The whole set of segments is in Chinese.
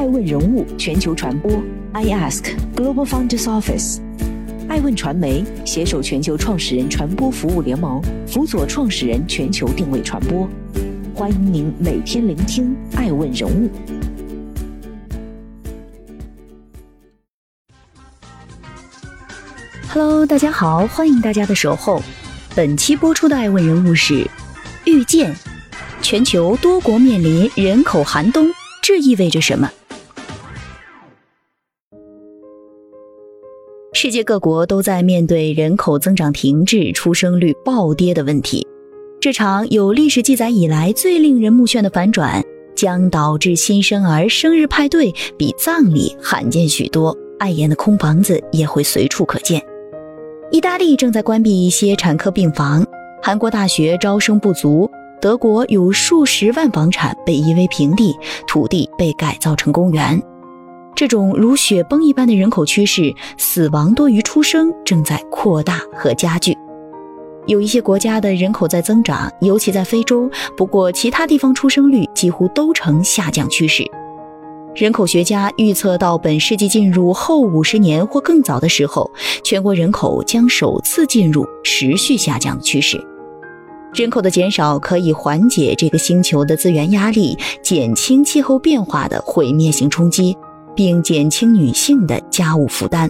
爱问人物全球传播，I Ask Global Founders Office，爱问传媒携手全球创始人传播服务联盟，辅佐创始人全球定位传播。欢迎您每天聆听爱问人物。Hello，大家好，欢迎大家的守候。本期播出的爱问人物是遇见，全球多国面临人口寒冬，这意味着什么？世界各国都在面对人口增长停滞、出生率暴跌的问题。这场有历史记载以来最令人目眩的反转，将导致新生儿生日派对比葬礼罕见许多，碍眼的空房子也会随处可见。意大利正在关闭一些产科病房，韩国大学招生不足，德国有数十万房产被夷为平地，土地被改造成公园。这种如雪崩一般的人口趋势，死亡多于出生，正在扩大和加剧。有一些国家的人口在增长，尤其在非洲，不过其他地方出生率几乎都呈下降趋势。人口学家预测到本世纪进入后五十年或更早的时候，全国人口将首次进入持续下降趋势。人口的减少可以缓解这个星球的资源压力，减轻气候变化的毁灭性冲击。并减轻女性的家务负担，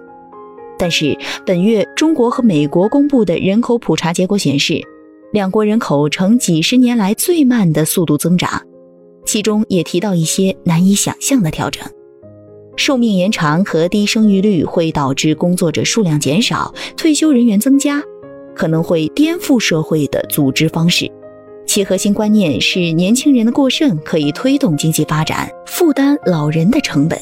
但是本月中国和美国公布的人口普查结果显示，两国人口呈几十年来最慢的速度增长，其中也提到一些难以想象的调整。寿命延长和低生育率会导致工作者数量减少，退休人员增加，可能会颠覆社会的组织方式。其核心观念是，年轻人的过剩可以推动经济发展，负担老人的成本。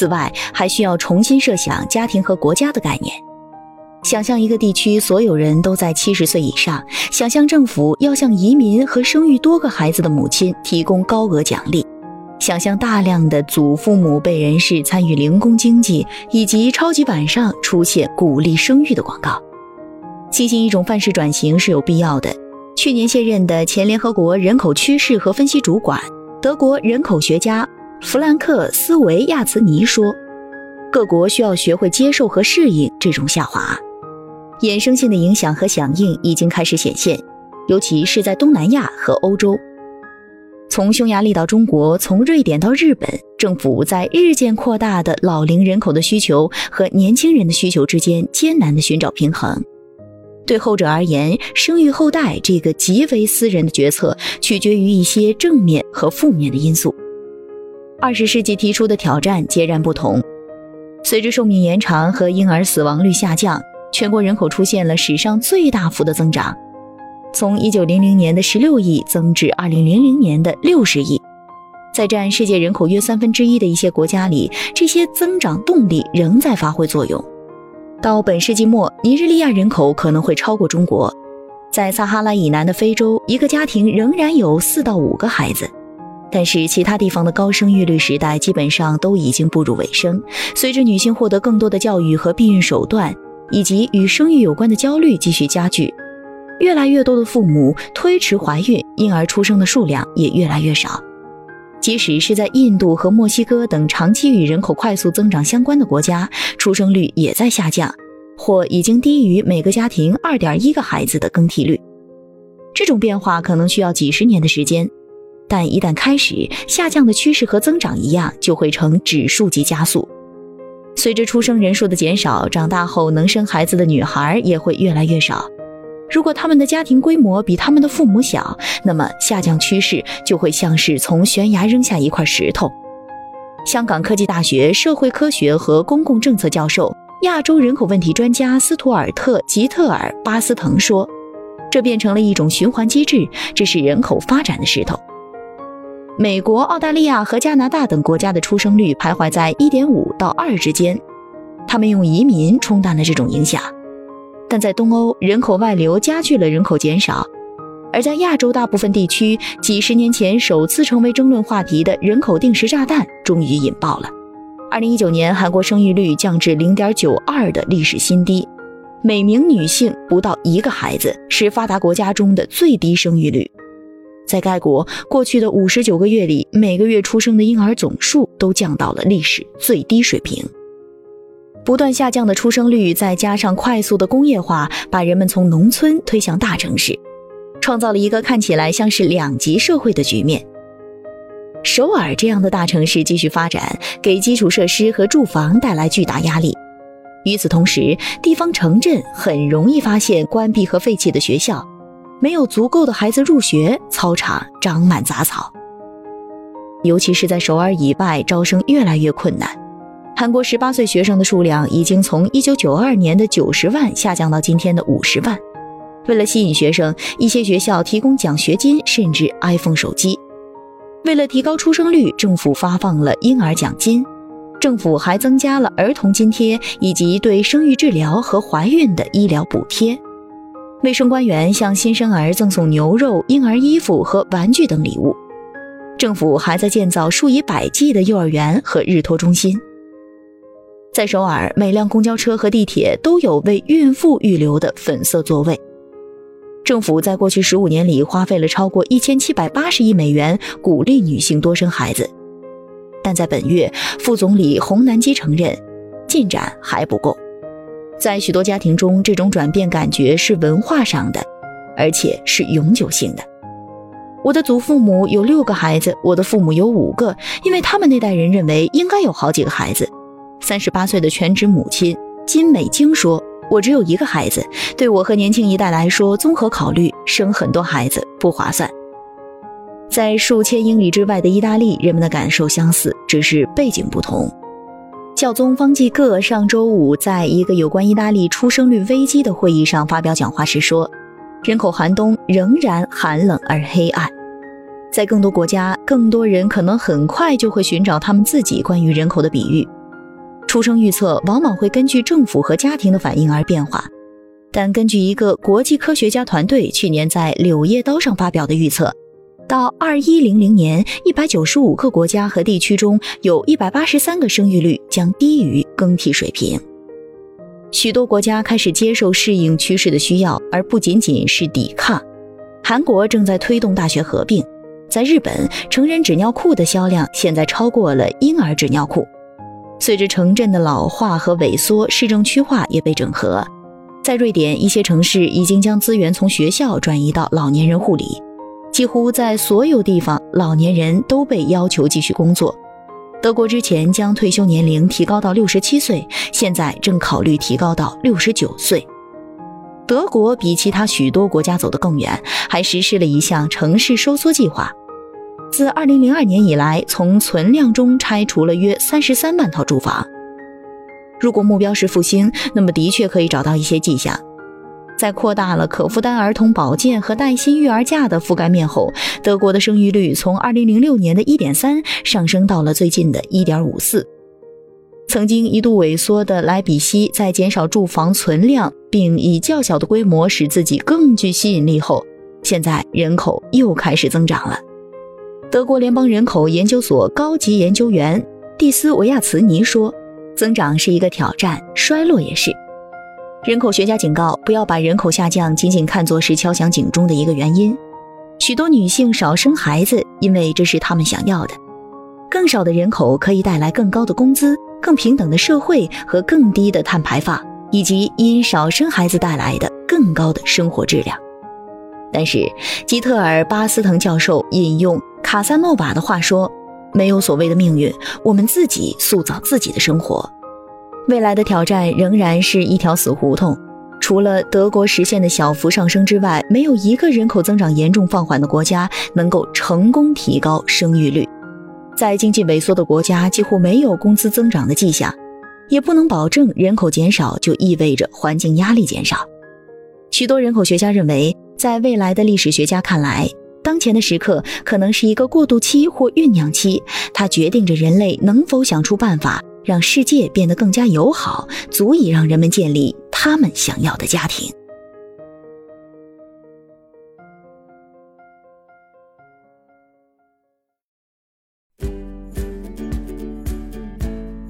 此外，还需要重新设想家庭和国家的概念。想象一个地区所有人都在七十岁以上，想象政府要向移民和生育多个孩子的母亲提供高额奖励，想象大量的祖父母辈人士参与零工经济，以及超级晚上出现鼓励生育的广告。进行一种范式转型是有必要的。去年卸任的前联合国人口趋势和分析主管、德国人口学家。弗兰克·斯维亚茨尼说：“各国需要学会接受和适应这种下滑，衍生性的影响和响应已经开始显现，尤其是在东南亚和欧洲。从匈牙利到中国，从瑞典到日本，政府在日渐扩大的老龄人口的需求和年轻人的需求之间艰难地寻找平衡。对后者而言，生育后代这个极为私人的决策，取决于一些正面和负面的因素。”二十世纪提出的挑战截然不同。随着寿命延长和婴儿死亡率下降，全国人口出现了史上最大幅的增长，从一九零零年的十六亿增至二零零零年的六十亿。在占世界人口约三分之一的一些国家里，这些增长动力仍在发挥作用。到本世纪末，尼日利亚人口可能会超过中国。在撒哈拉以南的非洲，一个家庭仍然有四到五个孩子。但是，其他地方的高生育率时代基本上都已经步入尾声。随着女性获得更多的教育和避孕手段，以及与生育有关的焦虑继续加剧，越来越多的父母推迟怀孕，婴儿出生的数量也越来越少。即使是在印度和墨西哥等长期与人口快速增长相关的国家，出生率也在下降，或已经低于每个家庭二点一个孩子的更替率。这种变化可能需要几十年的时间。但一旦开始，下降的趋势和增长一样，就会呈指数级加速。随着出生人数的减少，长大后能生孩子的女孩也会越来越少。如果他们的家庭规模比他们的父母小，那么下降趋势就会像是从悬崖扔下一块石头。香港科技大学社会科学和公共政策教授、亚洲人口问题专家斯图尔特·吉特尔·巴斯滕说：“这变成了一种循环机制，这是人口发展的势头。”美国、澳大利亚和加拿大等国家的出生率徘徊在1.5到2之间，他们用移民冲淡了这种影响。但在东欧，人口外流加剧了人口减少；而在亚洲大部分地区，几十年前首次成为争论话题的人口定时炸弹终于引爆了。2019年，韩国生育率降至0.92的历史新低，每名女性不到一个孩子，是发达国家中的最低生育率。在该国过去的五十九个月里，每个月出生的婴儿总数都降到了历史最低水平。不断下降的出生率，再加上快速的工业化，把人们从农村推向大城市，创造了一个看起来像是两极社会的局面。首尔这样的大城市继续发展，给基础设施和住房带来巨大压力。与此同时，地方城镇很容易发现关闭和废弃的学校，没有足够的孩子入学，操场长满杂草。尤其是在首尔以外，招生越来越困难。韩国十八岁学生的数量已经从一九九二年的九十万下降到今天的五十万。为了吸引学生，一些学校提供奖学金，甚至 iPhone 手机。为了提高出生率，政府发放了婴儿奖金。政府还增加了儿童津贴以及对生育治疗和怀孕的医疗补贴。卫生官员向新生儿赠送牛肉、婴儿衣服和玩具等礼物。政府还在建造数以百计的幼儿园和日托中心。在首尔，每辆公交车和地铁都有为孕妇预留的粉色座位。政府在过去十五年里花费了超过一千七百八十亿美元，鼓励女性多生孩子。但在本月，副总理洪南基承认，进展还不够。在许多家庭中，这种转变感觉是文化上的，而且是永久性的。我的祖父母有六个孩子，我的父母有五个，因为他们那代人认为应该有好几个孩子。三十八岁的全职母亲金美京说：“我只有一个孩子，对我和年轻一代来说，综合考虑，生很多孩子不划算。”在数千英里之外的意大利，人们的感受相似，只是背景不同。教宗方济各上周五在一个有关意大利出生率危机的会议上发表讲话时说：“人口寒冬仍然寒冷而黑暗，在更多国家，更多人可能很快就会寻找他们自己关于人口的比喻。”出生预测往往会根据政府和家庭的反应而变化，但根据一个国际科学家团队去年在《柳叶刀》上发表的预测，到二一零零年，一百九十五个国家和地区中有一百八十三个生育率将低于更替水平。许多国家开始接受适应趋势的需要，而不仅仅是抵抗。韩国正在推动大学合并，在日本，成人纸尿裤的销量现在超过了婴儿纸尿裤。随着城镇的老化和萎缩，市政区化也被整合。在瑞典，一些城市已经将资源从学校转移到老年人护理。几乎在所有地方，老年人都被要求继续工作。德国之前将退休年龄提高到六十七岁，现在正考虑提高到六十九岁。德国比其他许多国家走得更远，还实施了一项城市收缩计划。自2002年以来，从存量中拆除了约33万套住房。如果目标是复兴，那么的确可以找到一些迹象。在扩大了可负担儿童保健和带薪育儿假的覆盖面后，德国的生育率从2006年的1.3上升到了最近的1.54。曾经一度萎缩的莱比锡，在减少住房存量并以较小的规模使自己更具吸引力后，现在人口又开始增长了。德国联邦人口研究所高级研究员蒂斯维亚茨尼说：“增长是一个挑战，衰落也是。人口学家警告，不要把人口下降仅仅看作是敲响警钟的一个原因。许多女性少生孩子，因为这是她们想要的。更少的人口可以带来更高的工资、更平等的社会和更低的碳排放，以及因少生孩子带来的更高的生活质量。但是，吉特尔巴斯滕教授引用。”卡萨诺瓦的话说：“没有所谓的命运，我们自己塑造自己的生活。未来的挑战仍然是一条死胡同。除了德国实现的小幅上升之外，没有一个人口增长严重放缓的国家能够成功提高生育率。在经济萎缩的国家，几乎没有工资增长的迹象，也不能保证人口减少就意味着环境压力减少。许多人口学家认为，在未来的历史学家看来。”当前的时刻可能是一个过渡期或酝酿期，它决定着人类能否想出办法让世界变得更加友好，足以让人们建立他们想要的家庭。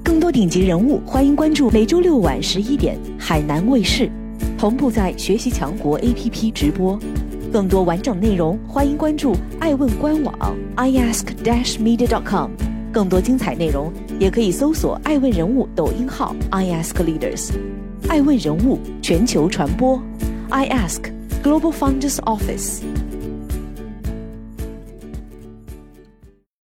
更多顶级人物，欢迎关注每周六晚十一点海南卫视，同步在学习强国 APP 直播。更多完整内容，欢迎关注爱问官网 iask-media.com。更多精彩内容，也可以搜索爱问人物抖音号 iaskleaders。爱问人物全球传播，iAsk Global Founders Office。